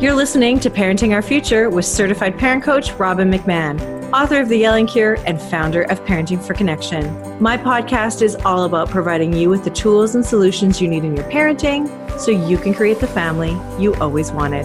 You're listening to Parenting Our Future with certified parent coach Robin McMahon, author of The Yelling Cure and founder of Parenting for Connection. My podcast is all about providing you with the tools and solutions you need in your parenting so you can create the family you always wanted.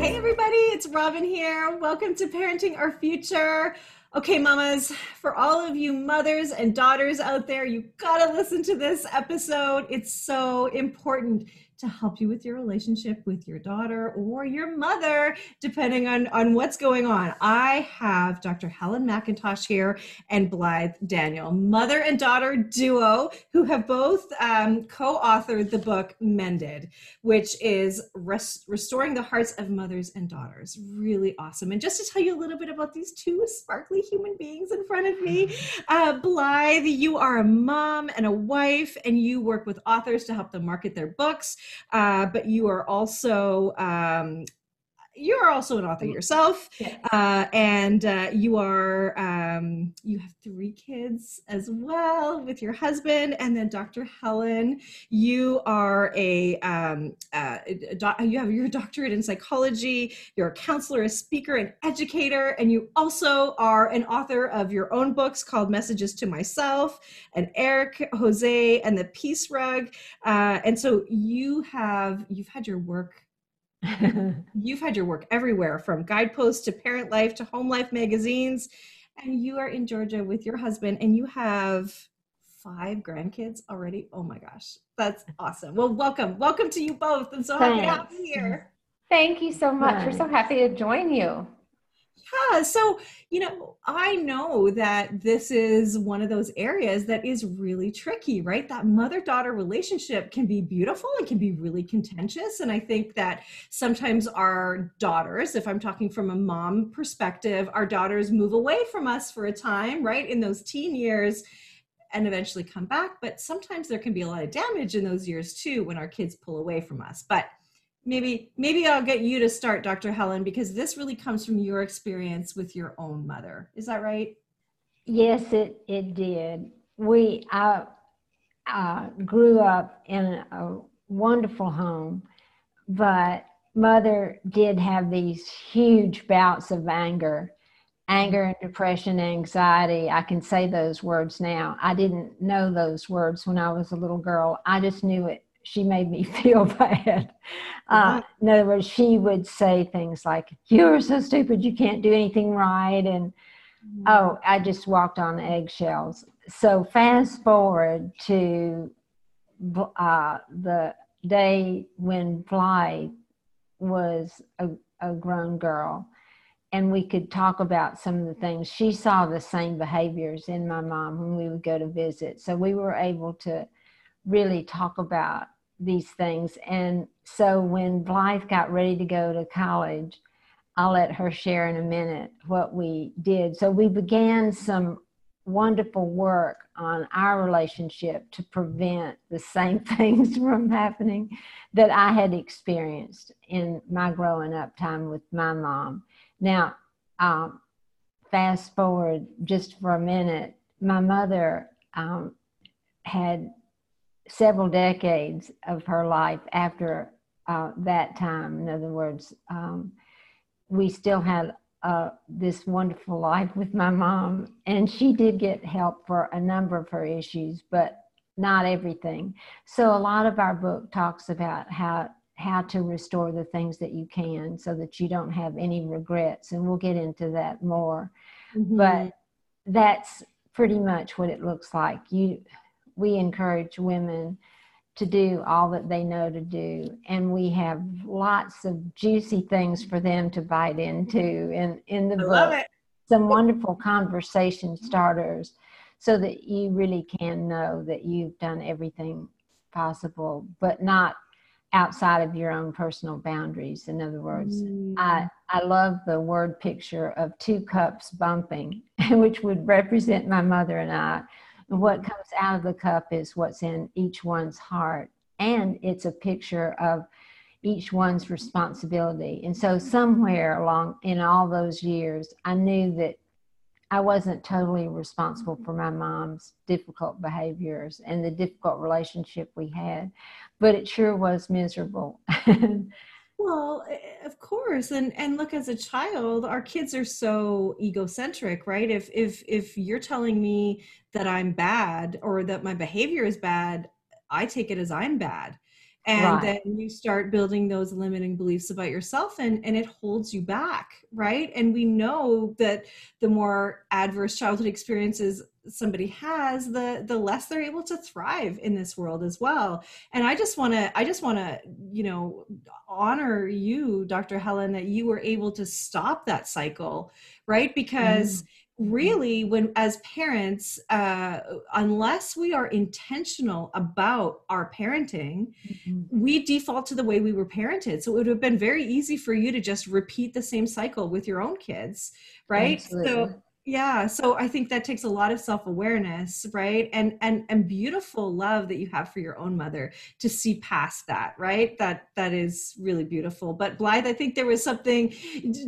Hey, everybody, it's Robin here. Welcome to Parenting Our Future. Okay, mamas, for all of you mothers and daughters out there, you gotta listen to this episode. It's so important to help you with your relationship with your daughter or your mother, depending on, on what's going on. I have Dr. Helen McIntosh here and Blythe Daniel, mother and daughter duo, who have both um, co authored the book Mended, which is rest- restoring the hearts of mothers and daughters. Really awesome. And just to tell you a little bit about these two sparkly human beings in front of me, uh, Blythe, you are a mom and a wife, and you work with authors to help them market their books uh, but you are also um, you are also an author yourself uh, and uh, you are um, you have three kids as well with your husband and then dr helen you are a, um, uh, a do- you have your doctorate in psychology you're a counselor a speaker an educator and you also are an author of your own books called messages to myself and eric jose and the peace rug. Uh, and so you have you've had your work You've had your work everywhere from guideposts to parent life to home life magazines. And you are in Georgia with your husband and you have five grandkids already. Oh my gosh, that's awesome. Well, welcome. Welcome to you both. I'm so happy to have you here. Thank you so much. We're so happy to join you. Yeah. So, you know, I know that this is one of those areas that is really tricky, right? That mother daughter relationship can be beautiful and can be really contentious. And I think that sometimes our daughters, if I'm talking from a mom perspective, our daughters move away from us for a time, right? In those teen years and eventually come back. But sometimes there can be a lot of damage in those years too when our kids pull away from us. But maybe maybe I'll get you to start, Dr. Helen, because this really comes from your experience with your own mother. Is that right? Yes, it it did. We I uh, grew up in a wonderful home, but mother did have these huge bouts of anger anger and depression anxiety i can say those words now i didn't know those words when i was a little girl i just knew it she made me feel bad. Uh, in other words, she would say things like, You're so stupid, you can't do anything right. And mm-hmm. oh, I just walked on eggshells. So, fast forward to uh, the day when Blythe was a, a grown girl and we could talk about some of the things. She saw the same behaviors in my mom when we would go to visit. So we were able to really talk about these things. And so when Blythe got ready to go to college, I'll let her share in a minute what we did. So we began some wonderful work on our relationship to prevent the same things from happening that I had experienced in my growing up time with my mom. Now, um, fast forward just for a minute, my mother um, had several decades of her life after uh, that time. In other words, um, we still had uh, this wonderful life with my mom, and she did get help for a number of her issues, but not everything. So a lot of our book talks about how how to restore the things that you can so that you don't have any regrets and we'll get into that more mm-hmm. but that's pretty much what it looks like you we encourage women to do all that they know to do. And we have lots of juicy things for them to bite into in in the I book. some wonderful conversation starters so that you really can know that you've done everything possible but not outside of your own personal boundaries. In other words mm. i i love the word picture of two cups bumping which would represent my mother and i what mm-hmm. comes out of the cup is what's in each one's heart. And it's a picture of each one's responsibility. And so, somewhere along in all those years, I knew that I wasn't totally responsible mm-hmm. for my mom's difficult behaviors and the difficult relationship we had, but it sure was miserable. Well, of course. And and look as a child, our kids are so egocentric, right? If if if you're telling me that I'm bad or that my behavior is bad, I take it as I'm bad and right. then you start building those limiting beliefs about yourself and and it holds you back right? And we know that the more adverse childhood experiences somebody has the the less they're able to thrive in this world as well. And i just want to i just want to you know honor you dr helen that you were able to stop that cycle right? Because mm really when as parents uh, unless we are intentional about our parenting mm-hmm. we default to the way we were parented so it would have been very easy for you to just repeat the same cycle with your own kids right Absolutely. so yeah so i think that takes a lot of self-awareness right? And and and beautiful love that you have for your own mother to see past that right? That that is really beautiful. But blythe i think there was something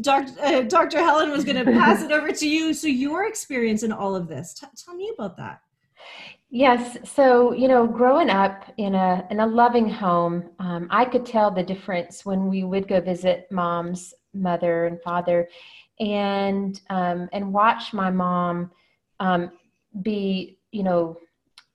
dr uh, dr helen was going to pass it over to you. So your experience in all of this T- tell me about that. Yes. So, you know, growing up in a in a loving home, um, I could tell the difference when we would go visit mom's mother and father and um, and watch my mom um, be you know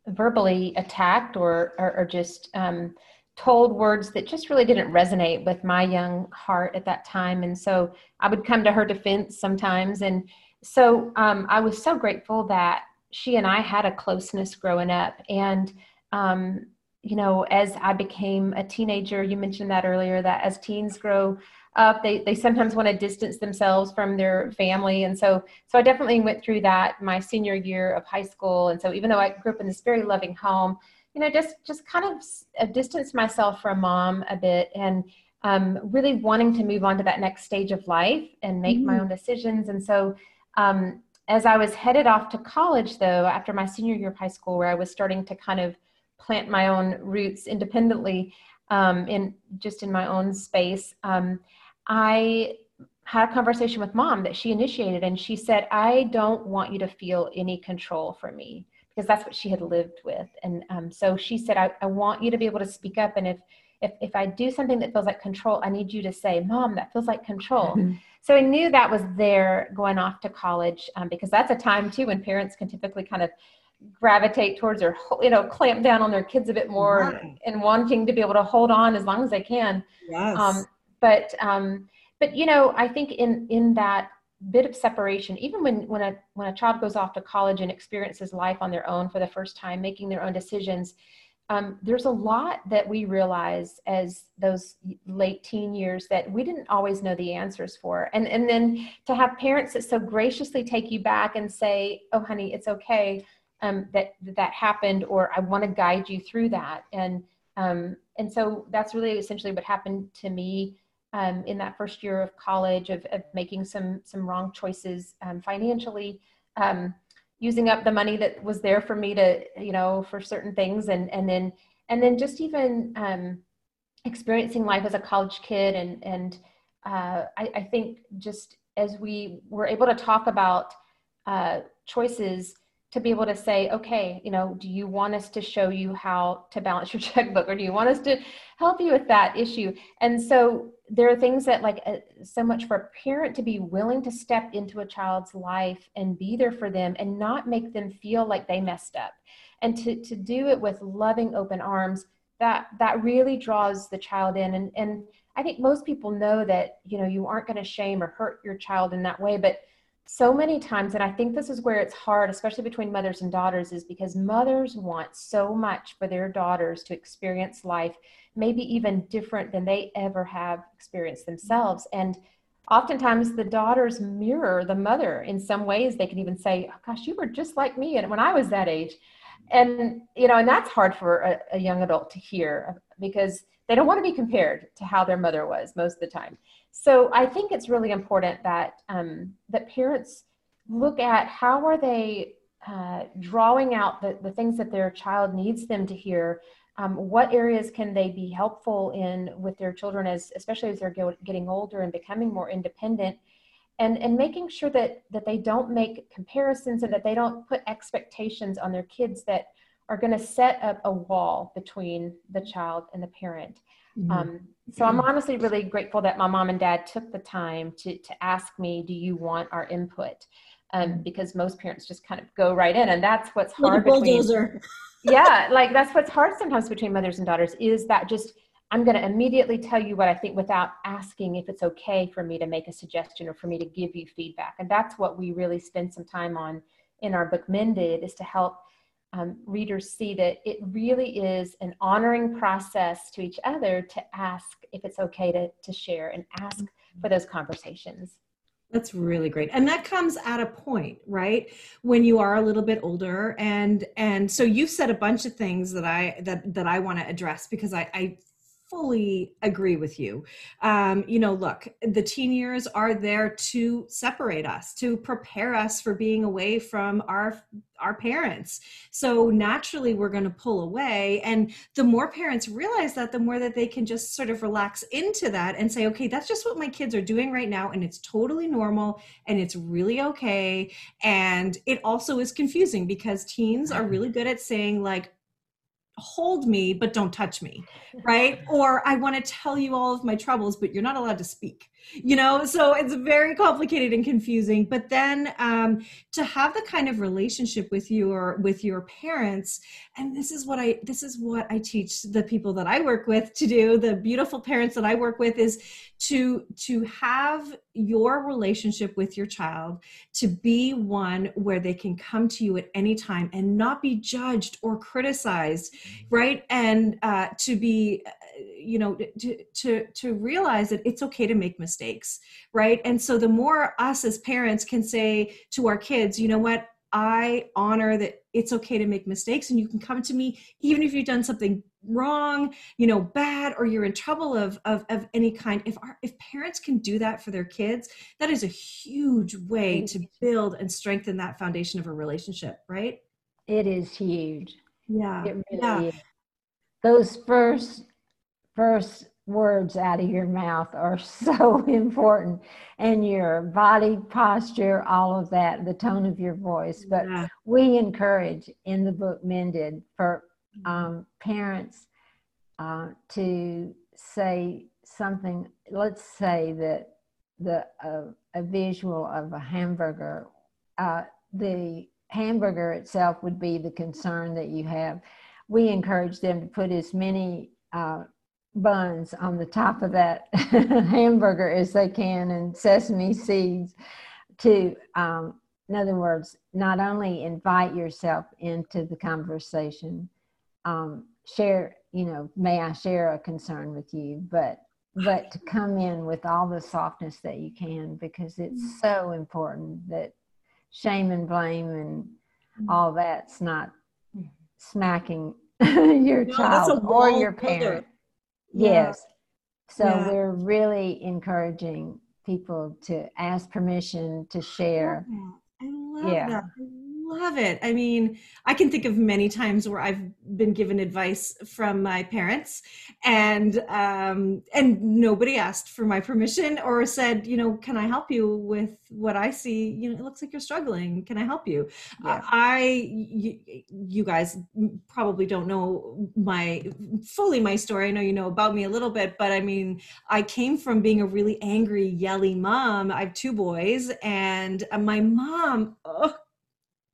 verbally attacked or or, or just um, told words that just really didn't resonate with my young heart at that time. And so i would come to her defense sometimes. And so um, i was so grateful that she and i had a closeness growing up. And um, you know as i became a teenager you mentioned that earlier that as teens grow up. They they sometimes want to distance themselves from their family, and so so I definitely went through that my senior year of high school. And so even though I grew up in this very loving home, you know, just just kind of uh, distanced myself from mom a bit, and um, really wanting to move on to that next stage of life and make mm-hmm. my own decisions. And so. Um, as I was headed off to college, though, after my senior year of high school, where I was starting to kind of plant my own roots independently um, in just in my own space, um, I had a conversation with mom that she initiated, and she said, I don't want you to feel any control for me because that's what she had lived with. And um, so she said, I, I want you to be able to speak up. And if, if, if I do something that feels like control, I need you to say, Mom, that feels like control. Mm-hmm. So I knew that was there going off to college um, because that's a time too when parents can typically kind of gravitate towards or you know clamp down on their kids a bit more right. and, and, wanting to be able to hold on as long as they can. Yes. Um, but um, but you know i think in in that bit of separation even when when a when a child goes off to college and experiences life on their own for the first time making their own decisions um, there's a lot that we realize as those late teen years that we didn't always know the answers for. And and then to have parents that so graciously take you back and say oh honey it's okay um, that that happened or i want to guide you through that. And um, and so that's really essentially what happened to me um, in that first year of college of, of making some some wrong choices um, financially um, using up the money that was there for me to you know for certain things and and then and then just even um, experiencing life as a college kid and and uh, I, I, think just as we were able to talk about uh, choices to be able to say, okay, you know, do you want us to show you how to balance your checkbook or do you want us to help you with that issue? And so there are things that like uh, so much for a parent to be willing to step into a child's life and be there for them and not make them feel like they messed up and to, to do it with loving open arms that that really draws the child in and and i think most people know that you know you aren't going to shame or hurt your child in that way but so many times and i think this is where it's hard especially between mothers and daughters is because mothers want so much for their daughters to experience life maybe even different than they ever have experienced themselves. And oftentimes the daughters mirror the mother in some ways. They can even say oh, gosh you were just like me and when i was that age. And you know and that's hard for a, a young adult to hear because they don't want to be compared to how their mother was most of the time so I think it's really important that um, that parents look at how are they uh, drawing out the, the things that their child needs them to hear. Um, what areas can they be helpful in with their children, as especially as they're getting older and becoming more independent, and and making sure that that they don't make comparisons and that they don't put expectations on their kids that are going to set up a wall between the child and the parent mm-hmm. um, so i'm honestly really grateful that my mom and dad took the time to to ask me do you want our input um, mm-hmm. because most parents just kind of go right in and that's what's hard like bulldozer. yeah like that's what's hard sometimes between mothers and daughters is that just I'm going to immediately tell you what I think without asking if it's okay for me to make a suggestion or for me to give you feedback. And that's what we really spend some time on in our book Mended is to help um, readers see that it really is an honoring process to each other to ask if it's okay to, to share and ask for those conversations. That's really great. And that comes at a point, right? When you are a little bit older and and so you've said a bunch of things that I that that I want to address because I I fully agree with you. Um, you know, look, the teen years are there to separate us, to prepare us for being away from our our parents. So naturally, we're going to pull away, and the more parents realize that, the more that they can just sort of relax into that and say, okay, that's just what my kids are doing right now, and it's totally normal, and it's really okay. And it also is confusing because teens are really good at saying like hold me but don't touch me right? Or i want to tell you all of my troubles but you're not allowed to speak you know so it's very complicated and confusing but then um, to have the kind of relationship with your with your parents and this is what i this is what i teach the people that i work with to do the beautiful parents that i work with is to to have your relationship with your child to be one where they can come to you at any time and not be judged or criticized mm-hmm. right and uh, to be you know to to to realize that it's okay to make mistakes right and so the more us as parents can say to our kids you know what I honor that it's okay to make mistakes and you can come to me even if you've done something wrong, you know, bad or you're in trouble of of, of any kind. If our, if parents can do that for their kids, that is a huge way to build and strengthen that foundation of a relationship, right? It is huge. Yeah. It really yeah. is. Those first first words out of your mouth are so important and your body posture all of that the tone of your voice but yeah. we encourage in the book mended for um, parents uh, to say something let's say that the uh, a visual of a hamburger uh, the hamburger itself would be the concern that you have we encourage them to put as many uh, buns on the top of that hamburger as they can and sesame seeds to um, in other words not only invite yourself into the conversation um, share you know may i share a concern with you but but to come in with all the softness that you can because it's mm-hmm. so important that shame and blame and mm-hmm. all that's not smacking your no, child or your parent Yes. So yeah. we're really encouraging people to ask permission to share. I love that. I love yeah. that love it. I mean, I can think of many times where I've been given advice from my parents, and um, and nobody asked for my permission or said, you know, can I help you with what I see? You know, it looks like you're struggling. Can I help you? Yeah. I, you, you guys probably don't know my fully my story. I know you know about me a little bit, but I mean, I came from being a really angry, yelly mom. I have two boys, and my mom. Oh,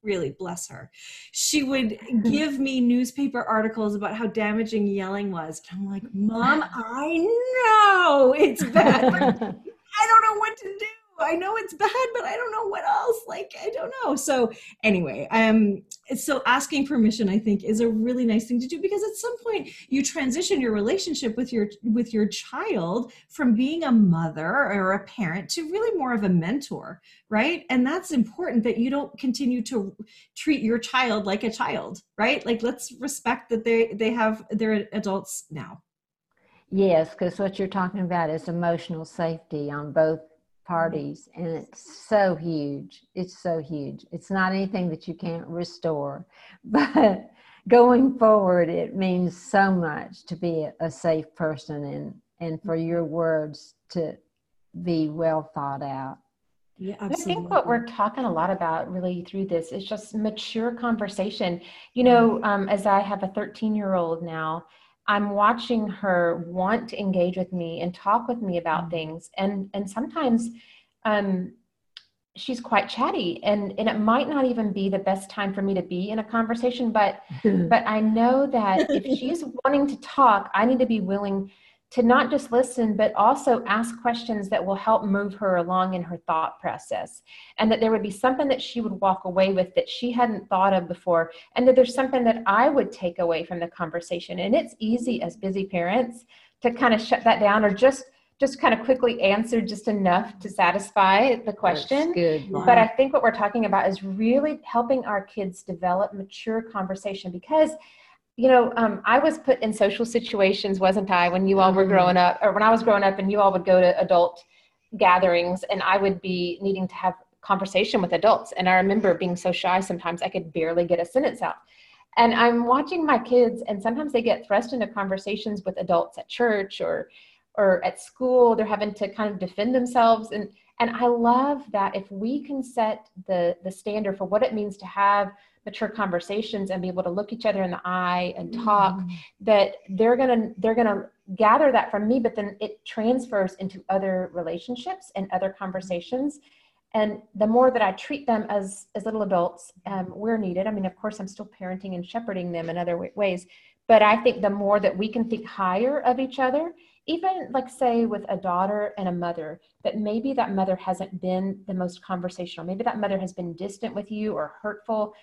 really bless her. She would give me newspaper articles about how damaging yelling was and i'm like mom i know it's bad i don't know what to do I know it's bad, but I don't know what else. Like, I don't know. So anyway, um, so asking permission, I think, is a really nice thing to do because at some point you transition your relationship with your with your child from being a mother or a parent to really more of a mentor, right? And that's important that you don't continue to treat your child like a child, right? Like, let's respect that they they have they're adults now. Yes, because what you're talking about is emotional safety on both parties and it's so huge. It's so huge. It's not anything that you can't restore. But going forward it means so much to be a safe person and and for your words to be well thought out. Yeah, I think what we're talking a lot about really through this is just mature conversation. You know, um, as I have a 13 year old now, I'm watching her want to engage with me and talk with me about mm-hmm. things. And, and sometimes um, she's quite chatty and, and it might not even be the best time for me to be in a conversation, but, but I know that if she's wanting to talk, I need to be willing to not just listen, but also ask questions that will help move her along in her thought process. And that there would be something that she would walk away with that she hadn't thought of before. And that there's something that I would take away from the conversation. And it's easy as busy parents to kind of shut that down or just just kind of quickly answer just enough to satisfy the question. Good, But I think what we're talking about is really helping our kids develop mature conversation because you know, um, I was put in social situations, wasn't I, when you all were mm-hmm. growing up, or when I was growing up, and you all would go to adult gatherings, and I would be needing to have conversation with adults. And I remember being so shy sometimes I could barely get a sentence out. And I'm watching my kids, and sometimes they get thrust into conversations with adults at church or or at school. They're having to kind of defend themselves, and and I love that if we can set the the standard for what it means to have mature conversations and be able to look each other in the eye and talk mm. that they're going to they're going to gather that from me but then it transfers into other relationships and other conversations and the more that i treat them as as little adults um, where needed i mean of course i'm still parenting and shepherding them in other ways but i think the more that we can think higher of each other even like say with a daughter and a mother that maybe that mother hasn't been the most conversational maybe that mother has been distant with you or hurtful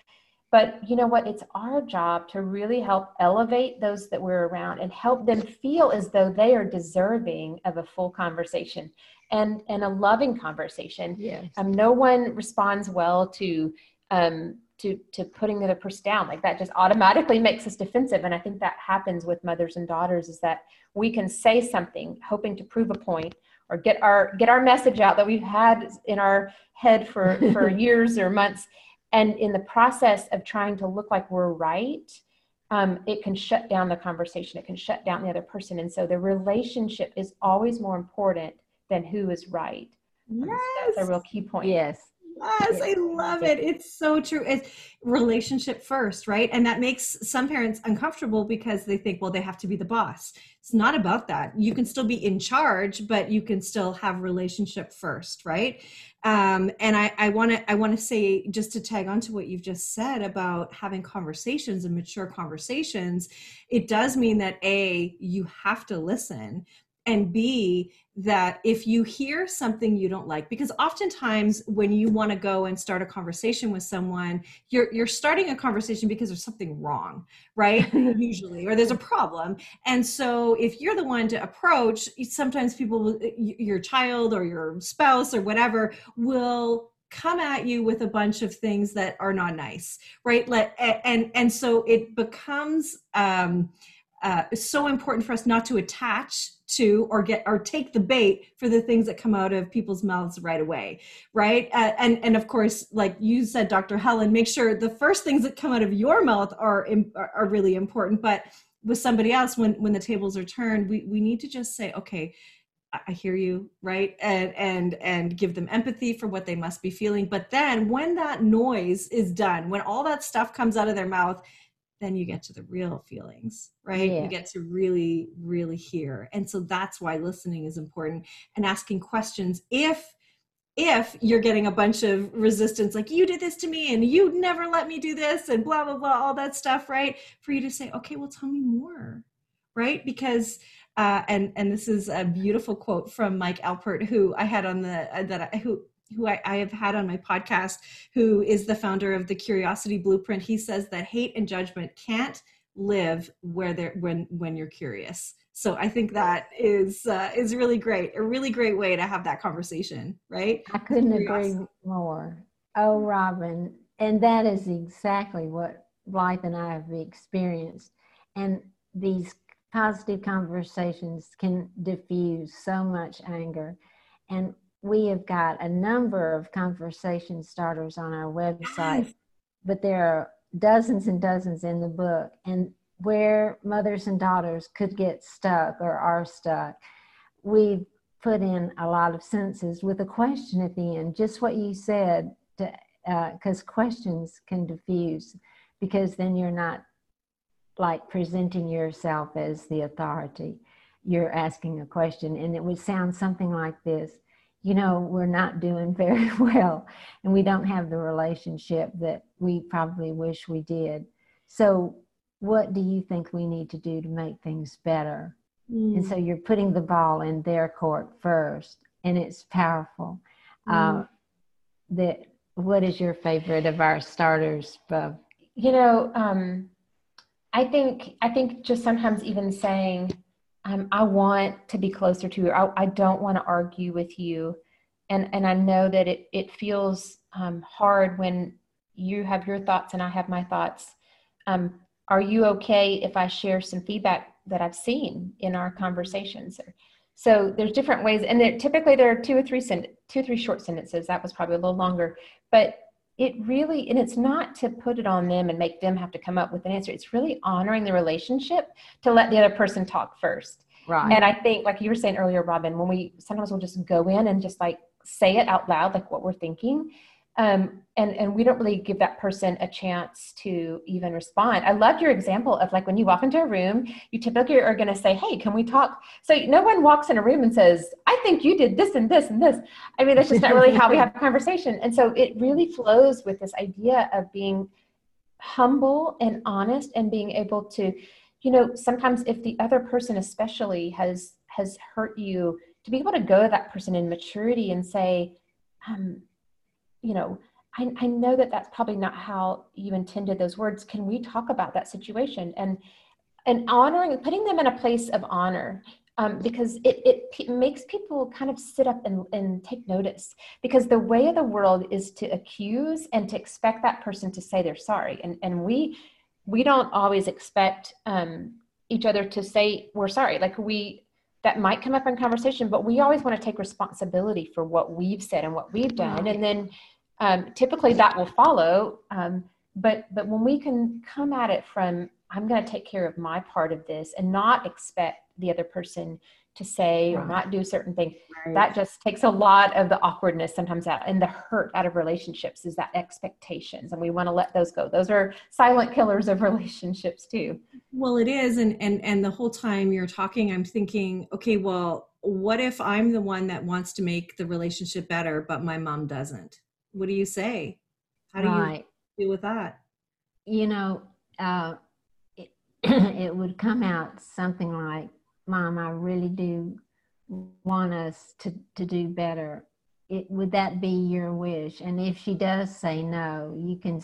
but you know what? It's our job to really help elevate those that we're around and help them feel as though they are deserving of a full conversation and, and a loving conversation. Yes. Um, no one responds well to um, to to putting the other person down like that just automatically makes us defensive and i think that happens with mothers and daughters is that we can say something hoping to prove a point or get our get our message out that we've had in our head for for years or months and in the process of trying to look like we're right um, it can shut down the conversation. It can shut down the other person. And so the relationship is always more important than who is right. Yes. that's a real key point. Yes Yes, I love it. It's so true. It's relationship first, right? And that makes some parents uncomfortable because they think, well, they have to be the boss. It's not about that. You can still be in charge, but you can still have relationship first, right? um, and I want to I want to say just to tag on to what you've just said about having conversations and mature conversations. It does mean that a you have to listen, and b that if you hear something you don't like because oftentimes when you want to go and start a conversation with someone you're you're starting a conversation because there's something wrong right usually or there's a problem. And so if you're the one to approach sometimes people your child or your spouse or whatever will come at you with a bunch of things that are not nice right? Let and and so it becomes um uh, so important for us not to attach to or get or take the bait for the things that come out of people's mouths right away right uh, and and of course like you said dr helen make sure the first things that come out of your mouth are are really important but with somebody else when when the tables are turned we we need to just say okay I hear you, right? And and and give them empathy for what they must be feeling. But then when that noise is done, when all that stuff comes out of their mouth, then you get to the real feelings, right? Yeah. You get to really, really hear. And so that's why listening is important and asking questions. If if you're getting a bunch of resistance, like you did this to me and you never let me do this and blah blah blah, all that stuff, right? For you to say, okay, well, tell me more, right? Because uh, and and this is a beautiful quote from Mike Alpert, who I had on the uh, that I, who who I, I, have had on my podcast, who is the founder of the Curiosity Blueprint, he says that hate and judgment can't live where they're when when you're curious. So I think that is uh, is really great, a really great way to have that conversation, right? I couldn't agree more. Oh, Robin, and that is exactly what Blythe and I have experienced, and these positive conversations can diffuse so much anger. And we have got a number of conversation starters on our website, but there are dozens and dozens in the book. And where mothers and daughters could get stuck or are stuck, we've put in a lot of sentences with a question at the end, just what you said, because uh, questions can diffuse, because then you're not like presenting yourself as the authority. You're asking a question, and it would sound something like this You know, we're not doing very well, and we don't have the relationship that we probably wish we did. So, what do you think we need to do to make things better? Mm. And so you're putting the ball in their court first, and it's powerful. Mm. Uh, that what is your favorite of our starters, Bob? You know, um, I think I think just sometimes even saying, um, "I want to be closer to you. I, I don't want to argue with you," and and I know that it it feels um, hard when you have your thoughts and I have my thoughts. Um, are you okay if I share some feedback that I've seen in our conversations? So there's different ways, and there, typically there are two or three sen- two or three short sentences. That was probably a little longer, but it really and it's not to put it on them and make them have to come up with an answer. It's really honoring the relationship to let the other person talk first. Right. And I think, like you were saying earlier, Robin, when we sometimes we'll just go in and just like say it out loud, like what we're thinking, um, and and we don't really give that person a chance to even respond. I love your example of like when you walk into a room, you typically are going to say, "Hey, can we talk?" So no one walks in a room and says, "I think you did this and this and this." I mean, that's just not really how we have a conversation. And so it really flows with this idea of being humble and honest and being able to, you know, sometimes if the other person especially has has hurt you, to be able to go to that person in maturity and say. Um, you know, I, I know that that's probably not how you intended those words. Can we talk about that situation? And and honoring, putting them in a place of honor um, because it, it p- makes people kind of sit up and, and take notice. Because the way of the world is to accuse and to expect that person to say they're sorry. And, and we we don't always expect um, each other to say we're sorry. Like we that might come up in conversation but we always want to take responsibility for what we've said and what we've done. And then um, typically that will follow um, but but when we can come at it from i'm going to take care of my part of this and not expect the other person to say or not do certain things. right. that just takes a lot of the awkwardness sometimes out and the hurt out of relationships is that expectations and we want to let those go those are silent killers of relationships too well it is and and and the whole time you're talking i'm thinking okay well what if i'm the one that wants to make the relationship better but my mom doesn't what do you say? How do right. you deal with that? You know, uh, it, it would come out something like, Mom, I really do want us to, to do better. It, would that be your wish? And if she does say no, you can,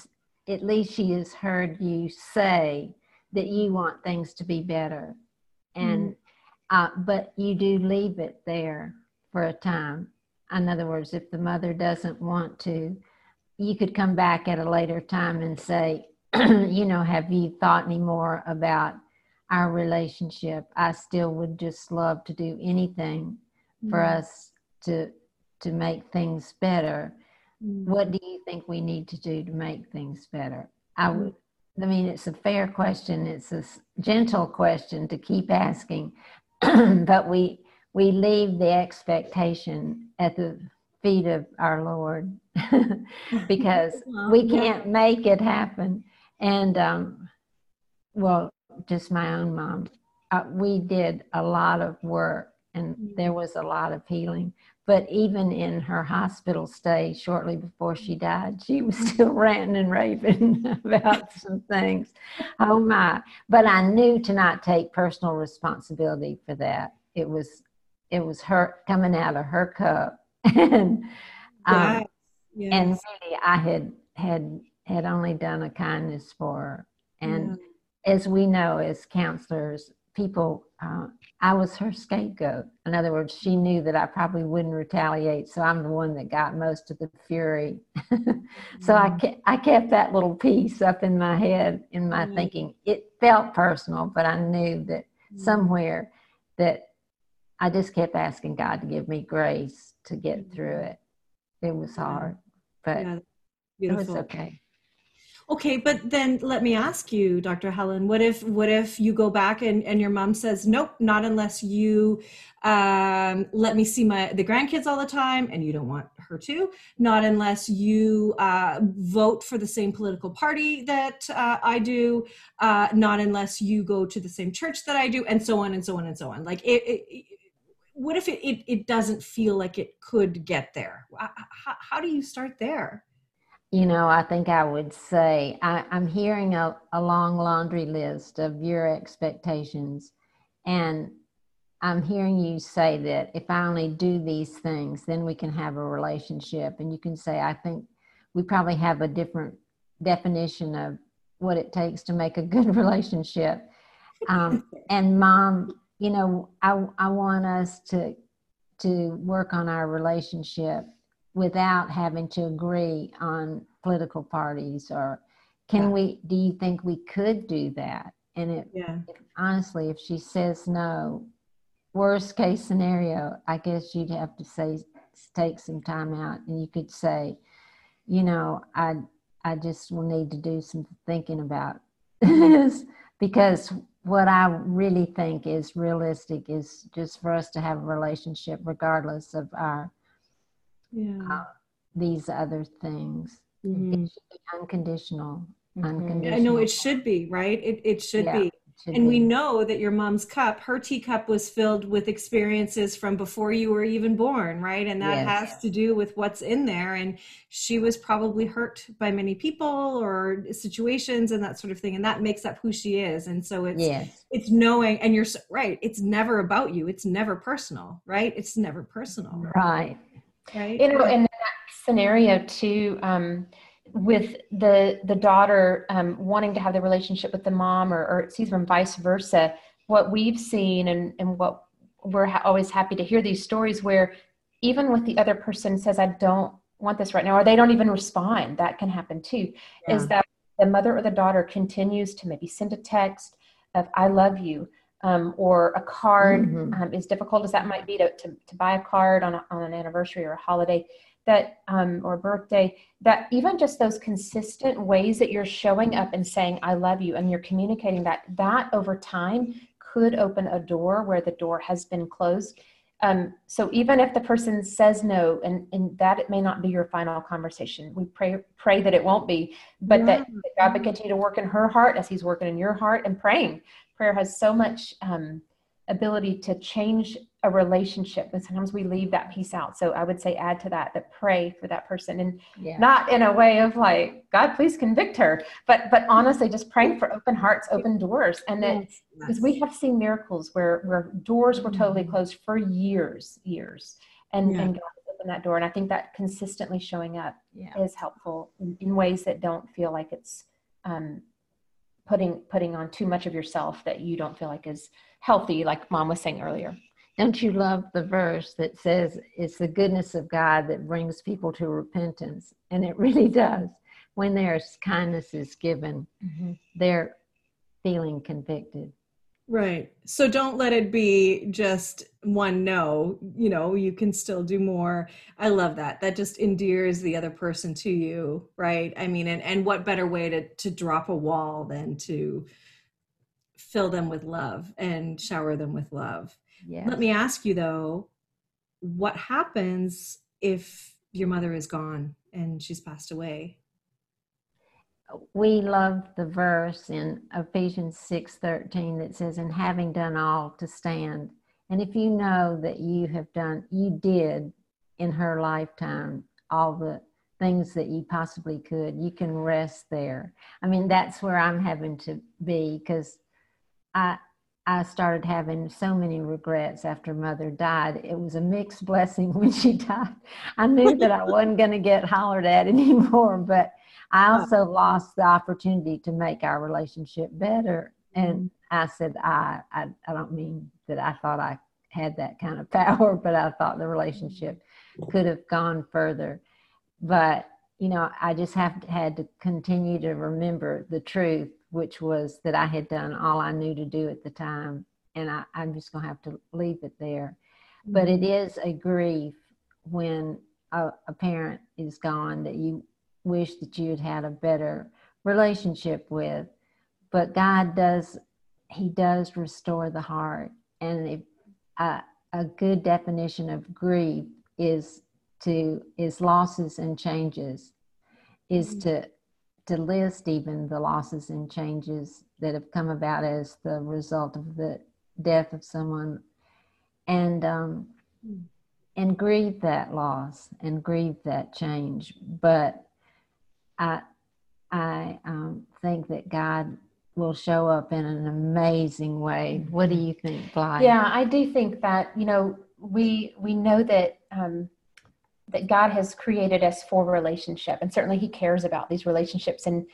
at least she has heard you say that you want things to be better. And, mm uh, but you do leave it there for a time in other words, if the mother doesn't want to, you could come back at a later time and say, you know, have you thought any more about our relationship? I still would just love to do anything mm-hmm. for us to to make things better. Mm-hmm. What do you think we need to do to make things better? I would I mean, it's a fair question. It's a gentle question to keep asking, but we we leave the expectation at the feet of our Lord because we can't make it happen. And, um, well, just my own mom, uh, we did a lot of work and mm-hmm. there was a lot of healing. But even in her hospital stay shortly before she died, she was still ranting and raving about some things. Oh my. But I knew to not take personal responsibility for that. It was it was her coming out of her cup and um, yes, and really i had had had only done a kindness for her and mm. As we know as counselors people uh, i was her scapegoat in other words she knew that i probably wouldn't retaliate so i'm the one that got most of the fury so. I, kept, I kept that little piece up in my head in my mm. thinking it felt personal but i knew that mm. somewhere that I just kept asking God to give me grace to get through it. It was hard, but it was okay. Okay, but then let me ask you, Dr. Helen, what if what if you go back and, and your mom says, Nope, not unless you um, let me see my the grandkids all the time, and you don't want her to, not unless you uh, vote for the same political party that uh, I do, uh, not unless you go to the same church that I do, and so on and so on and so on. Like it, it what if it, it, it, doesn't feel like it could get there? How, how do you start there? You know, I think I would say I, am hearing a, a long laundry list of your expectations. And I'm hearing you say that if I only do these things, then we can have a relationship. And you can say, I think we probably have a different definition of what it takes to make a good relationship. Um, and mom, you know, I, I want us to to work on our relationship without having to agree on political parties or can yeah. we do you think we could do that and it yeah. if, honestly if she says no worst case scenario i guess you'd have to say take some time out and you could say you know i i just will need to do some thinking about this because what i really think is realistic is just for us to have a relationship regardless of our yeah. Uh, these other things. Mm-hmm. It should be unconditional. Mm-hmm. Unconditional. I know it should be, right? It, it should yeah, be. Should and be. we know that your mom's cup, her teacup was filled with experiences from before you were even born, right? And that yes. has to do with what's in there. And she was probably hurt by many people or situations and that sort of thing. And that makes up who she is. And so it's yes. it's knowing and you're right, it's never about you. It's never personal, right? It's never personal. Right right you know in that scenario too um, with the the daughter um, wanting to have the relationship with the mom or, or excuse me vice versa what we've seen and, and what we're ha- always happy to hear these stories where even with the other person says i don't want this right now or they don't even respond that can happen too yeah. is that the mother or the daughter continues to maybe send a text of i love you um, or a card, mm-hmm. um, as difficult as that might be to, to, to buy a card on, a, on an anniversary or a holiday that um, or birthday, that even just those consistent ways that you're showing up and saying I love you and you're communicating that, that over time could open a door where the door has been closed. Um, so even if the person says no, and, and that it may not be your final conversation, we pray pray that it won't be, but yeah. that God would continue to work in her heart as He's working in your heart and praying prayer has so much um, ability to change a relationship and sometimes we leave that piece out so i would say add to that that pray for that person and yeah. not in a way of like god please convict her but but honestly just praying for open hearts open doors and that because yes. we have seen miracles where where doors were totally mm-hmm. closed for years years and yeah. and god opened that door and i think that consistently showing up yeah. is helpful in, in, ways that don't feel like it's um, putting putting on too much of yourself that you don't feel like is healthy like mom was saying earlier. Don't you love the verse that says it's the goodness of god that brings people to repentance and it really does. When there's kindness is given mm-hmm. they're feeling convicted Right. So don't let it be just one no. You know, you can still do more. I love that. That just endears the other person to you, right? I mean, and, and what better way to to drop a wall than to fill them with love and shower them with love. Yes. Let me ask you though, what happens if your mother is gone and she's passed away? We love the verse in Ephesians 6:13 that says and having done all to stand. And if you know that you have done you did in her lifetime all the things that you possibly could you can rest there. I mean that's where i'm having to be because i i started having so many regrets after mother died. It was a mixed blessing when she died. I knew that i wasn't going to get hollered at anymore but I also lost the opportunity to make our relationship better. And mm-hmm. I said, I, I, I don't mean that I thought I had that kind of power, but I thought the relationship could have gone further. But, you know, I just have to, had to continue to remember the truth, which was that I had done all I knew to do at the time. And I, I'm just going to have to leave it there. But it mm-hmm. a grief when a, a parent is gone that you wish that you had had a better relationship with. But God does, He does restore the heart. And if, uh, a good definition of grief is to is losses and changes, is mm-hmm. to to list even the losses and changes that have come about as the result of the death of someone, and um, mm. and grieve that loss and grieve that change. But I I um, think that God will show up in an amazing way. What do you think, Blythe? Yeah, I do think that you know we we know that um, that God has created us for relationship, and certainly He cares about these relationships. And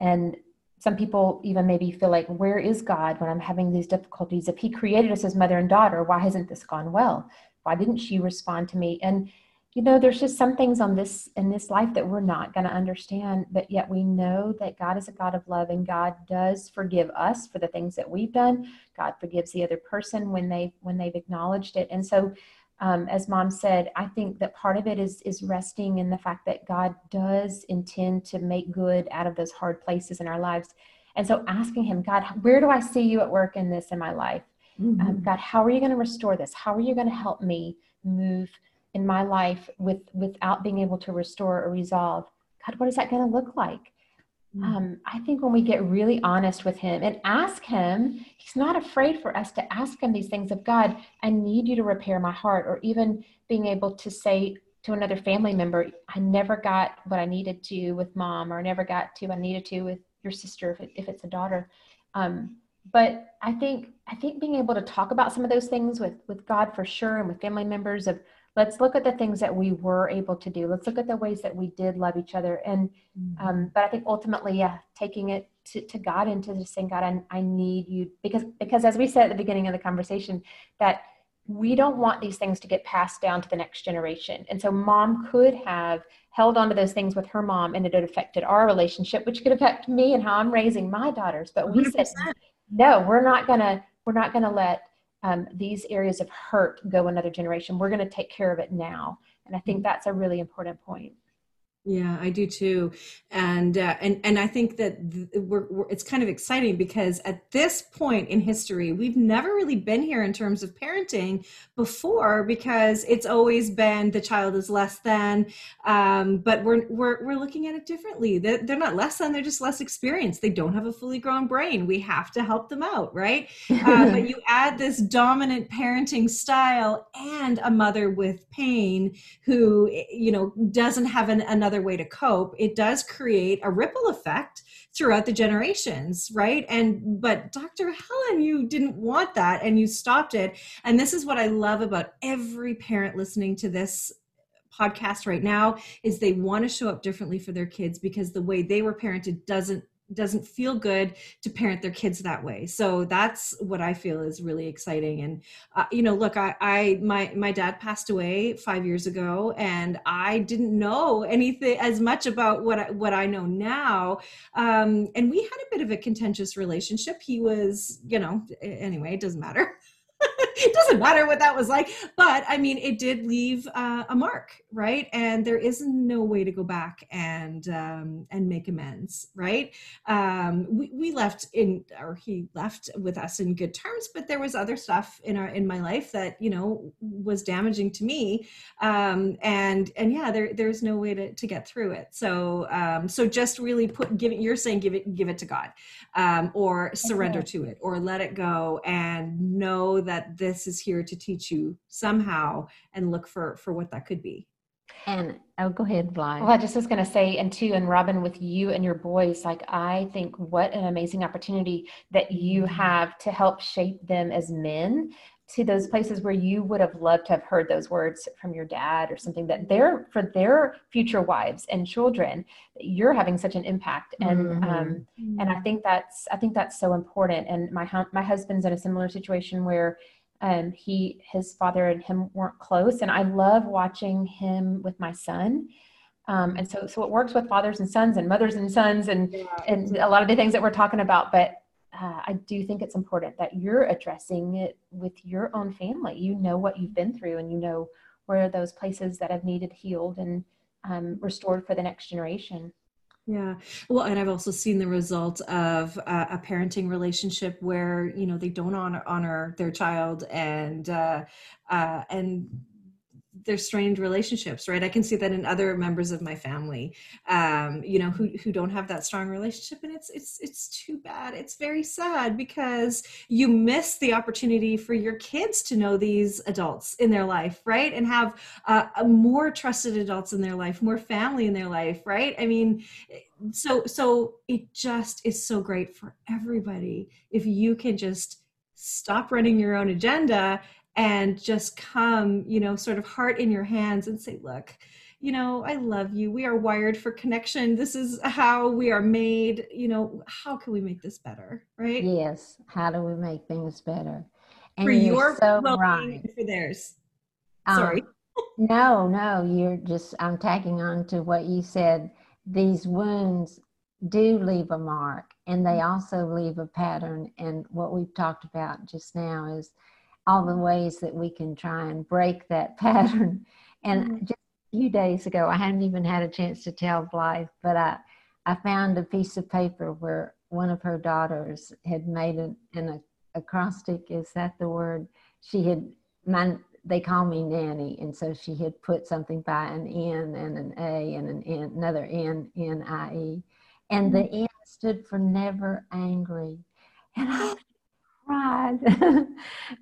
and some people even maybe feel like, where is God when I'm having these difficulties? If He created us as mother and daughter, why hasn't this gone well? Why didn't she respond to me? And you know there's just some things on this in this life that we're not going to understand but yet we know that god is a god of love and god does forgive us for the things that we've done. God forgives the other person when they when they've acknowledged it. And so um, as mom said i think that part of it is is resting in the fact that god does intend to make good out of those hard places in our lives. And so asking him god where do i see you at work in this in my life? Mm-hmm. um, god how are you going to restore this? How are you going to help me move in my life with without being able to restore or resolve god what is that going to look like mm. um, i think when we get really honest with him and ask him he's not afraid for us to ask him these things of god i need you to repair my heart or even being able to say to another family member i never got what i needed to with mom or I never got to what i needed to with your sister if, it, if it's a daughter um, but i think i think being able to talk about some of those things with with god for sure and with family members of let's look at the things that we were able to do. Let's look at the ways that we did love each other. And mm-hmm. um, but i think ultimately yeah taking it to, to god and to just saying god I, I need you. Because because as we said at the beginning of the conversation that we don't want these things to get passed down to the next generation. And so mom could have held on to those things with her mom and it had affected our relationship which could affect me and how i'm raising my daughters. But we 100%. said no we're not gonna we're not gonna let um, these areas of hurt go another generation. We're going to take care of it now. And I think mm-hmm. that's a really important point. Yeah, I do too, and uh, and and I think that we're, we're, it's kind of exciting because at this point in history, we've never really been here in terms of parenting before because it's always been the child is less than, um, but we're we're we're looking at it differently. They're, they're not less than; they're just less experienced. They don't have a fully grown brain. We have to help them out, right? uh, but you add this dominant parenting style and a mother with pain who you know doesn't have an, another way to cope, it does create a ripple effect throughout the generations, right? And but Dr. Helen, you didn't want that and you stopped it. And this is what I love about every parent listening to this podcast right now is they want to show up differently for their kids because the way they were parented doesn't doesn't feel good to parent their kids that way. So that's what i feel is really exciting. And uh, you know look I, I my my dad passed away five years ago and i didn't know anything as much about what I, what i know now. Um, and we had a bit of a contentious relationship. He was you know anyway it doesn't matter it doesn't matter what that was like. But i mean it did leave uh, a mark right? And there is no way to go back and um, and make amends right? Um, we, we left in or he left with us in good terms but there was other stuff in our in my life that you know was damaging to me. Um, and and yeah there there's no way to, to get through it. So um, so just really put give it you're saying give it give it to god um, or surrender okay. to it or let it go and know that this is here to teach you somehow and look for for what that could be and oh go ahead Blythe. well i just was going to say and too and robin with you and your boys like i think what an amazing opportunity that you mm-hmm. have to help shape them as men to those places where you would have loved to have heard those words from your dad or something that they're for their future wives and children that you're having such an impact and mm-hmm. um, and i think that's i think that's so important and my my husband's in a similar situation where um, he his father and him weren't close and i love watching him with my son um, and so so it works with fathers and sons and mothers and sons and yeah. and a lot of the things that we're talking about but uh, I do think it's important that you're addressing it with your own family. You know what you've been through, and you know where those places that have needed healed and um, restored for the next generation. Yeah. Well, and I've also seen the result of uh, a parenting relationship where you know they don't honor honor their child and uh, uh, and there's strained relationships right? I can see that in other members of my family um, you know who, who don't have that strong relationship and it's it's it's too bad. It's very sad because you miss the opportunity for your kids to know these adults in their life right? And have uh, more trusted adults in their life more family in their life right? I mean so so it just is so great for everybody if you can just stop running your own agenda and just come, you know, sort of heart in your hands and say, look, you know, I love you. We are wired for connection. This is how we are made. You know, how can we make this better? Right? Yes. How do we make things better? And for your so right. for theirs. Um, Sorry. no, no, you're just, I'm tagging on to what you said. These wounds do leave a mark and they mm-hmm. also leave a pattern. And what we've talked about just now is all the ways that we can try and break that pattern. And mm-hmm. just a few days ago, I hadn't even had a chance to tell Blythe, but I, I found a piece of paper where one of her daughters had made an, an acrostic. Is that the word? She had, my, they call me nanny. And so she had put something by an N and an A and an N, another N, N-I-E. And the mm-hmm. N stood for never angry. And I cried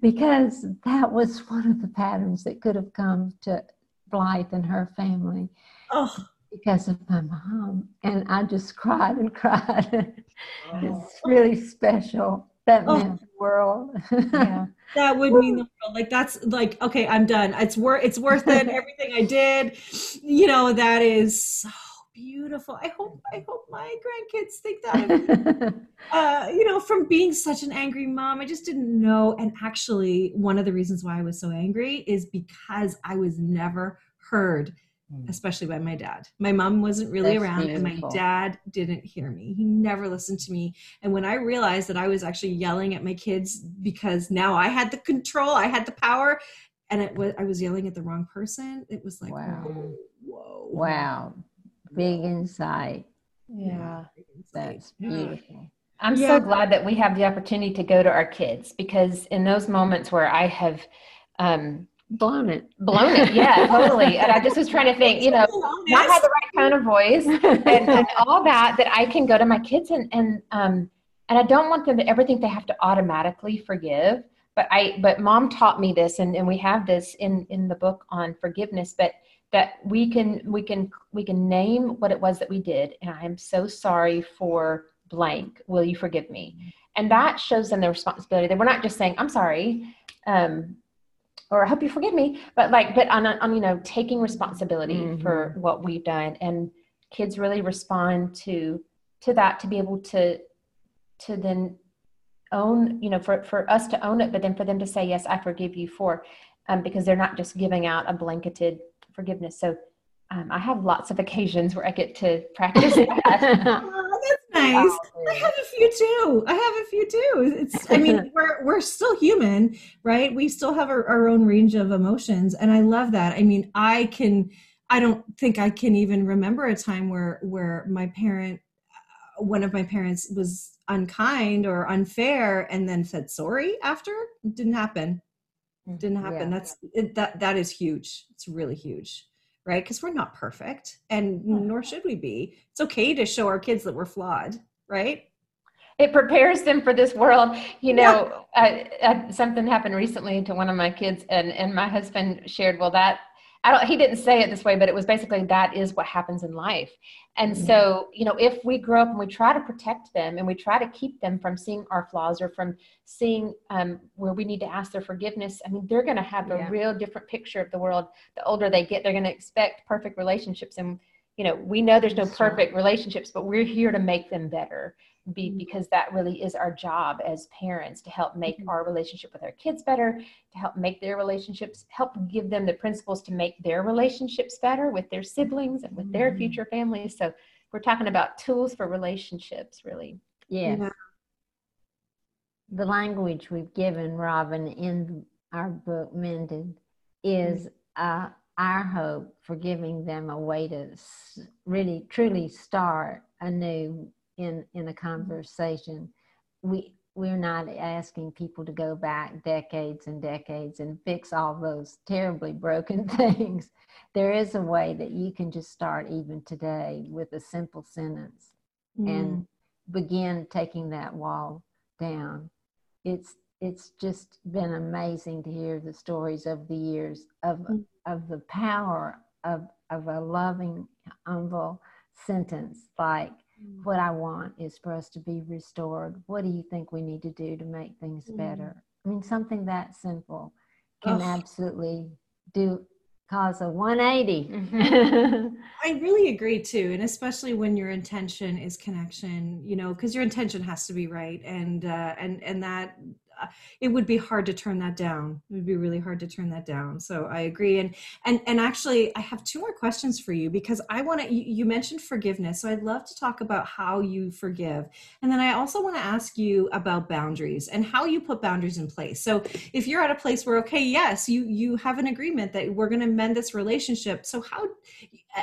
because that was one of the patterns that could have come to Blythe and her family oh. because of my mom. And I just cried and cried. Oh. It's really special. That oh. meant the world. yeah. That would mean the world. Like that's like, okay, I'm done. It's worth it's worth it. Everything I did. You know, that is beautiful. I hope I hope my grandkids think that. uh, you know, from being such an angry mom, I just didn't know. And actually, one of the reasons why I was so angry is because I was never heard, hmm. especially by my dad. My mom wasn't really That's around, beautiful. and my dad didn't hear me. He never listened to me. And when I realized that I was actually yelling at my kids because now I had the control, I had the power, and it was I was yelling at the wrong person. It was like, wow, whoa, whoa. wow big insight. Yeah, that's beautiful. I'm yeah. so glad that we have the opportunity to go to our kids because in those moments where I have um, blown it, blown it, yeah, totally. And I just was trying to think, you know, not have the right tone of voice and, and, all that. That I can go to my kids and and um, and I don't want them to ever think they have to automatically forgive. But I, but mom taught me this, and and we have this in in the book on forgiveness. But that we can we can we can name what it was that we did and i am so sorry for blank. Will you forgive me? And that shows them the responsibility. That we're not just saying i'm sorry um, or i hope you forgive me but like but on, on you know taking responsibility mm-hmm. for what we've done. And kids really respond to to that to be able to to then own you know for for us to own it but then for them to say yes i forgive you for um, because they're not just giving out a blanketed forgiveness. So um, I have lots of occasions where I get to practice that. oh, that's nice. I have a few too. I have a few too. It's, I mean, we're, we're still human, right? We still have our, our own range of emotions. And I love that. I mean, I can, I don't think I can even remember a time where, where my parent, uh, one of my parents was unkind or unfair and then said sorry after. It didn't happen didn't happen. Yeah. that's it, that that is huge. It's really huge right? Because we're not perfect and hmm. nor should we be. It's okay to show our kids that we're flawed right? It prepares them for this world. You know yeah. I, I, something happened recently to one of my kids and and my husband shared well that I don't, he didn't say it this way, but it was basically that is what happens in life. And mm-hmm. so, you know, if we grow up and we try to protect them and we try to keep them from seeing our flaws or from seeing um, where we need to ask their forgiveness, I mean, they're going to have a real different picture of the world. The older they get, they're going to expect perfect relationships. And, you know, we know there's no perfect relationships, but we're here to make them better be, mm-hmm. because that really is our job as parents to help make mm-hmm. our relationship with our kids better to help make their relationships help give them the principles to make their relationships better with their siblings and with mm-hmm. their future families so we're talking about tools for relationships really yes yeah. the language we've given robin in our book mended is mm-hmm. uh, our hope for giving them a way to really truly start anew in in a conversation we we're not asking people to go back decades and decades and fix all those terribly broken things there is a way that you can just start even today with a simple sentence mm. and begin taking that wall down it's it's just been amazing to hear the stories of the years of mm. of the power of of a loving humble sentence like. What i want is for us to be restored. What do you think we need to do to make things mm. better? I mean something that simple can absolutely do cause a 180 mm-hmm. i really agree too and especially when your intention is connection you know because your intention has to be right and uh and and that it would be hard to turn that down. It would be really hard to turn that down. So i agree. And and and actually i have two more questions for you because i want to you, you mentioned forgiveness. So i'd love to talk about how you forgive. And then i also want to ask you about boundaries and how you put boundaries in place. So if you're at a place where okay yes you you have an agreement that we're going to mend this relationship. So how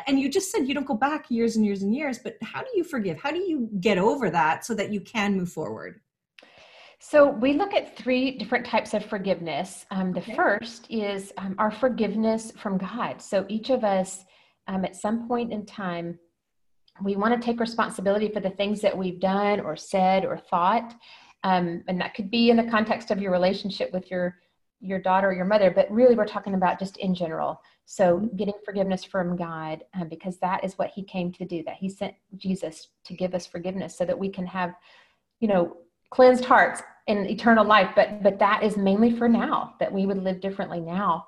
and you just said you don't go back years and years and years but how do you forgive? How do you get over that so that you can move forward so we look at three different types of forgiveness. Um, the okay. first is um, our forgiveness from God. So each of us, um, at some point in time, we want to take responsibility for the things that we've done or said or thought, um, and that could be in the context of your relationship with your your daughter or your mother. But really, we're talking about just in general. So mm-hmm. getting forgiveness from God, um, because that is what He came to do. That He sent Jesus to give us forgiveness, so that we can have, you know cleansed hearts and eternal life but but that is mainly for now that we would live differently now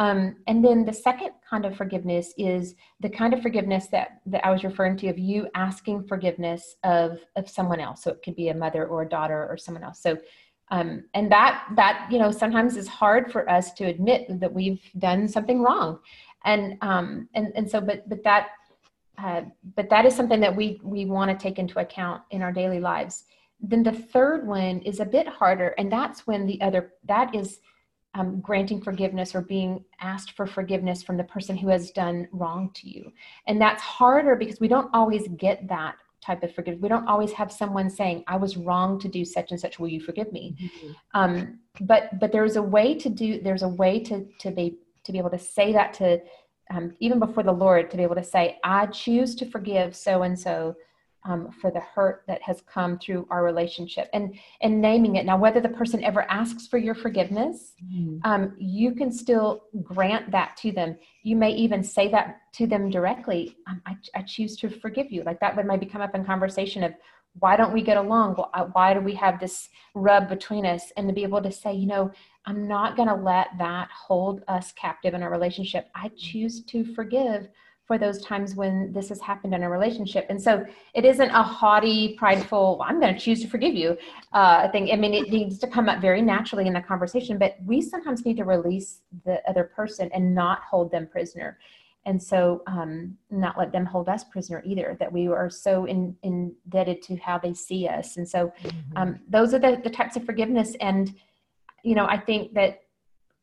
um, and then the second kind of forgiveness is the kind of forgiveness that, that I was referring to of you asking forgiveness of, of someone else. So it could be a mother or a daughter or someone else. So, um, and that, that, you know, sometimes is hard for us to admit that we've done something wrong. And, um, and, and so, but, but that, uh, but that is something that we, we want to take into account in our daily lives then the third one is a bit harder and that's when the other that is um, granting forgiveness or being asked for forgiveness from the person who has done wrong to you. And that's harder because we don't always get that type of forgiveness. We don't always have someone saying i was wrong to do such and such. Will you forgive me? Mm-hmm. um, but but there's a way to do there's a way to to be to be able to say that to um, even before the lord to be able to say i choose to forgive so and so um, for the hurt that has come through our relationship and and naming it. Now whether the person ever asks for your forgiveness mm-hmm. um, you can still grant that to them. You may even say that to them directly um, I, I, choose to forgive you. Like that would maybe come up in conversation of why don't we get along? Why do we have this rub between us? And to be able to say you know i'm not going to let that hold us captive in our relationship. I choose to forgive for those times when this has happened in a relationship. And so it isn't a haughty, prideful, I'm going to choose to forgive you uh, thing. I mean, it needs to come up very naturally in the conversation, but we sometimes need to release the other person and not hold them prisoner. And so, um, not let them hold us prisoner either, that we are so in, indebted to how they see us. And so, mm-hmm. um, those are the, the types of forgiveness. And, you know, I think that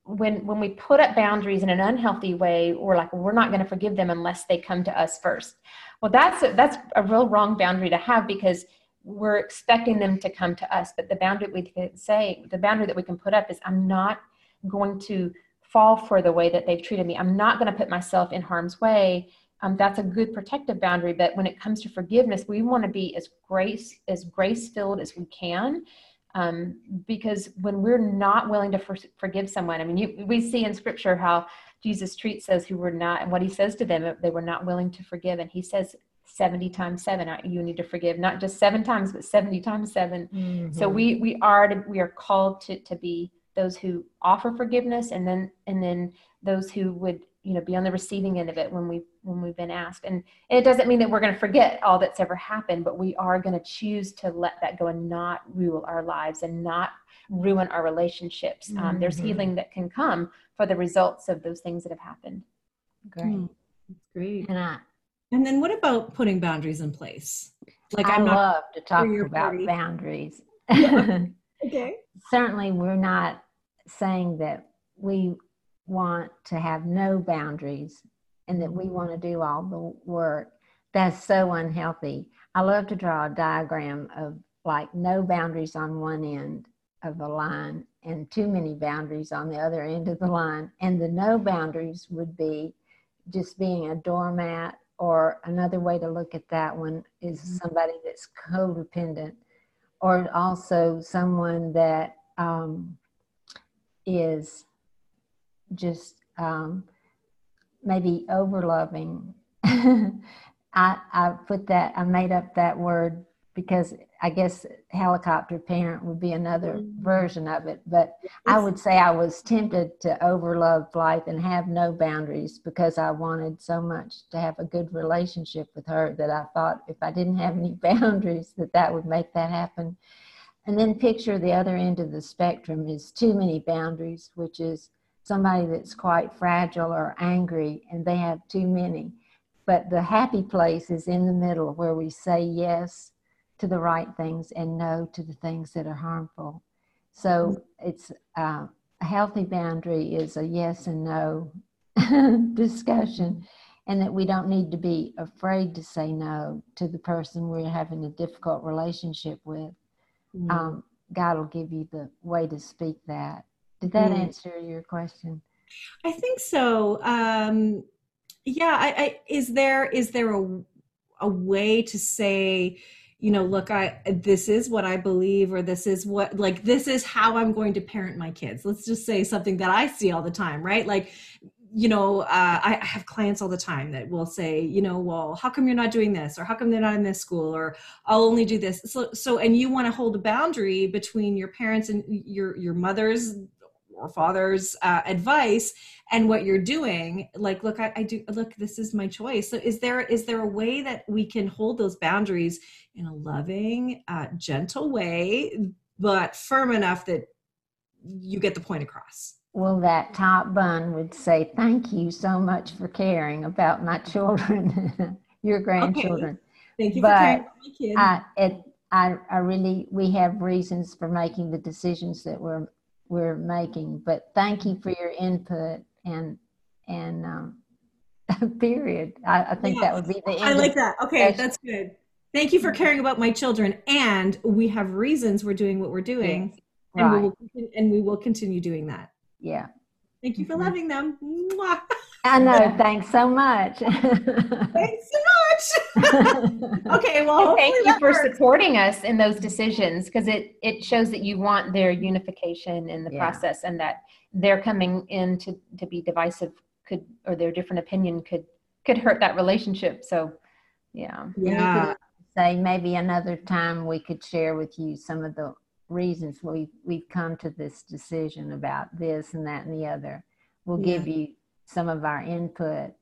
when when we put up boundaries in an unhealthy way we're like we're not going to forgive them unless they come to us first. Well that's a, that's a real wrong boundary to have because we're expecting them to come to us but the boundary we can say the boundary that we can put up is i'm not going to fall for the way that they've treated me. I'm not going to put myself in harm's way. Um, that's a good protective boundary but when it comes to forgiveness we want to be as grace as grace filled as we can um, because when we're not willing to for- forgive someone, I mean, you, we see in scripture how Jesus treats those who were not, and what he says to them, they were not willing to forgive. And he says, 70 times seven, you need to forgive, not just seven times, but 70 times 7 mm-hmm. So we, we are, to, we are called to, to be those who offer forgiveness and then, and then those who would you know be on the receiving end of it when we when we've been asked. And, and it doesn't mean that we're going to forget all that's ever happened but we are going to choose to let that go and not rule our lives and not ruin our relationships. Mm-hmm. um, there's mm-hmm. healing that can come for the results of those things that have happened. Great. Mm, that's great. And, I, and then what about putting boundaries in place? Like i love to talk about party. boundaries. Okay. Certainly we're not saying that we want to have no boundaries and that we want to do all the work, that's so unhealthy. I love to draw a diagram of like no boundaries on one end of the line and too many boundaries on the other end of the line. And the no boundaries would be just being a doormat, or another way to look at that one is mm-hmm. somebody that's codependent, or also someone that um, is just um, maybe over loving. I, I put that, I made up that word because I guess helicopter parent would be another mm-hmm. version of it. But I would say I was tempted to overlove Blythe and have no boundaries because I wanted so much to have a good relationship with her that I thought if I didn't have any boundaries that that would make that happen. And then picture the other end of the spectrum is too many boundaries, which is somebody that's quite fragile or angry and they have too many. But the happy place is in the middle where we say yes to the right things and no to the things that are harmful. So it's uh, a healthy boundary is a yes and no discussion, and that we don't need to be afraid to say no to the person we're having a difficult relationship with. Mm. Um, God will give you the way to speak that. Did that mm. answer your question? I think so. Um, yeah. I, I, is there is there a a way to say you know look i this is what i believe or this is what like this is how i'm going to parent my kids let's just say something that i see all the time right like you know uh, I, I have clients all the time that will say you know well how come you're not doing this or how come they're not in this school or i'll only do this so so and you want to hold a boundary between your parents and your your mother's or father's uh, advice and what you're doing like look I, I, do look this is my choice so is there is there a way that we can hold those boundaries in a loving uh, gentle way but firm enough that you get the point across well that top bun would say thank you so much for caring about my children your grandchildren okay. thank you but for caring about my kids. I, it, I, I really we have reasons for making the decisions that we're we're making. But thank you for your input and and um, period. I, I think that would be the. I like that. Okay, that's good. Thank you for caring about my children, and we have reasons we're doing what we're doing, yes. and right. we will and we will continue doing that. Yeah. Thank you for mm-hmm. loving them. Mwah. I know. Thanks so much. Thanks so much. okay, well, thank you for works. supporting us in those decisions because it it shows that you want their unification in the yeah. process and that their coming in to to be divisive could or their different opinion could could hurt that relationship. So, yeah. Yeah. say maybe another time we could share with you some of the reasons we we've come to this decision about this and that and the other. We'll yeah. give you some of our input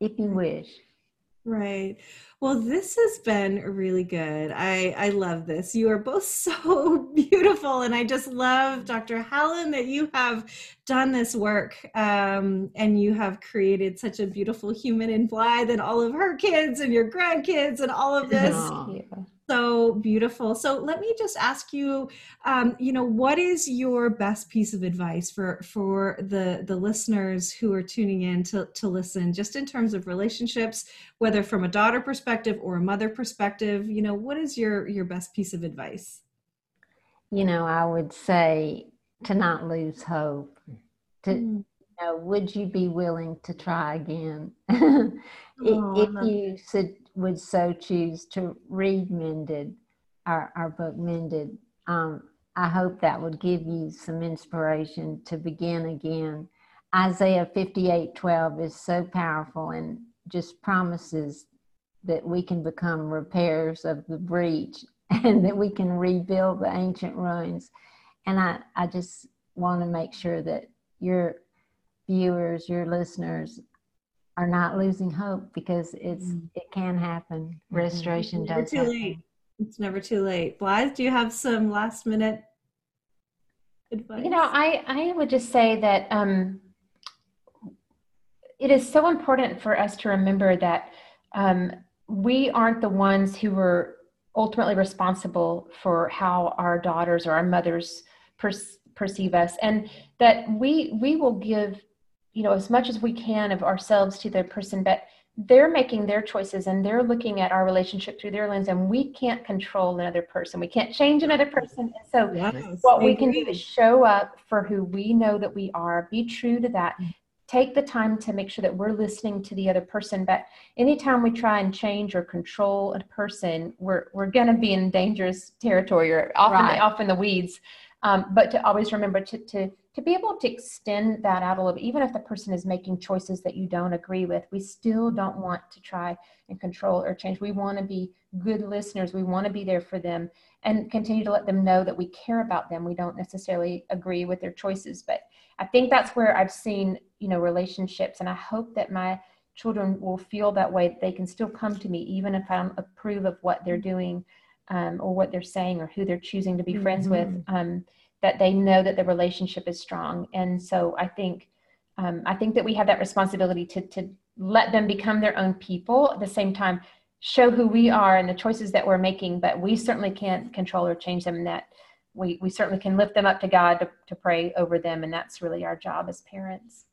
if you wish. Right. Well, this has been really good. I I love this. You are both so beautiful, and I just love Dr. Helen that you have done this work, um, and you have created such a beautiful human in Blythe and all of her kids and your grandkids and all of this. So beautiful. So let me just ask you, um, you know, what is your best piece of advice for for the the listeners who are tuning in to to listen, just in terms of relationships, whether from a daughter perspective or a mother perspective? You know, what is your your best piece of advice? You know, I would say to not lose hope. To mm. you know, would you be willing to try again? oh, if you said would so choose to read Mended, our, our book Mended, um, I hope that would give you some inspiration to begin again. Isaiah 58 12 is so powerful and just promises that we can become repairs of the breach and that we can rebuild the ancient ruins. And I, I just want to make sure that your viewers, your listeners, are not losing hope because it's mm. it can happen. Mm-hmm. Restoration it's does. Too happen. late. It's never too late. Blythe, do you have some last minute advice? You know, I I would just say that um, it is so important for us to remember that um, we aren't the ones who were ultimately responsible for how our daughters or our mothers per- perceive us, and that we we will give you know, as much as we can of ourselves to the person, but they're making their choices and they're looking at our relationship through their lens and we can't control another person. We can't change another person. And so yes, what we can do is show up for who we know that we are be true to that mm. take the time to make sure that we're listening to the other person. But anytime we try and change or control a person we're, we're going to be in dangerous territory or often right. off in the weeds. Um, but to always remember to, to to be able to extend that out a little bit, even if the person is making choices that you don't agree with, we still don't want to try and control or change. We want to be good listeners. We want to be there for them and continue to let them know that we care about them. We don't necessarily agree with their choices, but I think that's where I've seen, you know, relationships. And I hope that my children will feel that way. They can still come to me, even if I don't approve of what they're doing um, or what they're saying or who they're choosing to be mm-hmm. friends with. Mm-hmm. Um, that they know that the relationship is strong. And so I think um, I think that we have that responsibility to to let them become their own people at the same time show who we are and the choices that we're making but we certainly can't control or change them and that we, we certainly can lift them up to god to, to pray over them and that's really our job as parents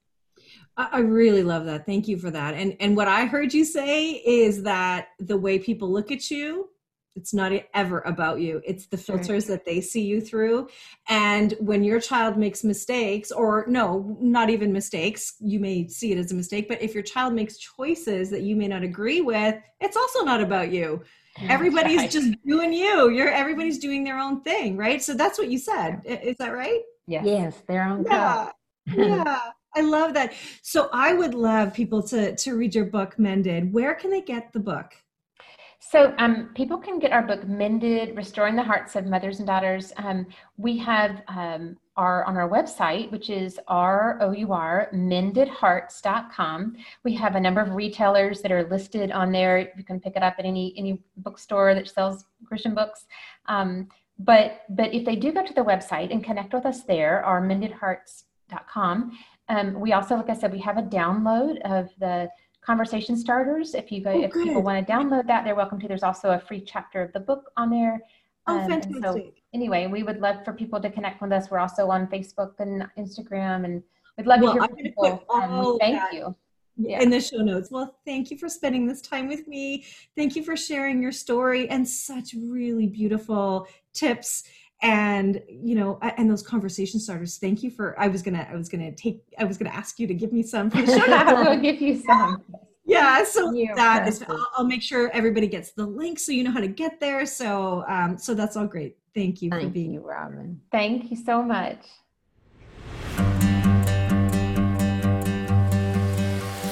I really love that. Thank you for that. And and what I heard you say is that the way people look at you it's not ever about you. It's the filters that they see you through. And when your child makes mistakes or no not even mistakes you may see it as a mistake but if your child makes choices that you may not agree with it's also not about you. Everybody's right. just doing you. You're everybody's doing their own thing right? So that's what you said. Is that right? Yes, yes their own yeah. yeah. I love that. So I would love people to to read your book, Mended. Where can they get the book? So um, people can get our book Mended, Restoring the Hearts of Mothers and Daughters. Um, we have um, our on our website, which is R-O-U-R, mendedhearts.com. We have a number of retailers that are listed on there. You can pick it up at any any bookstore that sells Christian books. Um, but but if they do go to the website and connect with us there, our mendedhearts.com, um, we also, like I said, we have a download of the conversation starters. If you go, oh, if good. people want to download that, they're welcome to. There's also a free chapter of the book on there. Oh, um, fantastic. So anyway, we would love for people to connect with us. We're also on Facebook and Instagram, and we'd love well, to hear from people. Um, thank that. you. Yeah. in the show notes. Well, thank you for spending this time with me. Thank you for sharing your story and such really beautiful tips and you know and those conversation starters thank you for i was gonna i was gonna take i was gonna ask you to give me some. For the show i'll give you some. yeah so you that is I'll, I'll, make sure everybody gets the link so you know how to get there. So um so that's all great. Thank you thank for being you robin. Thank you so much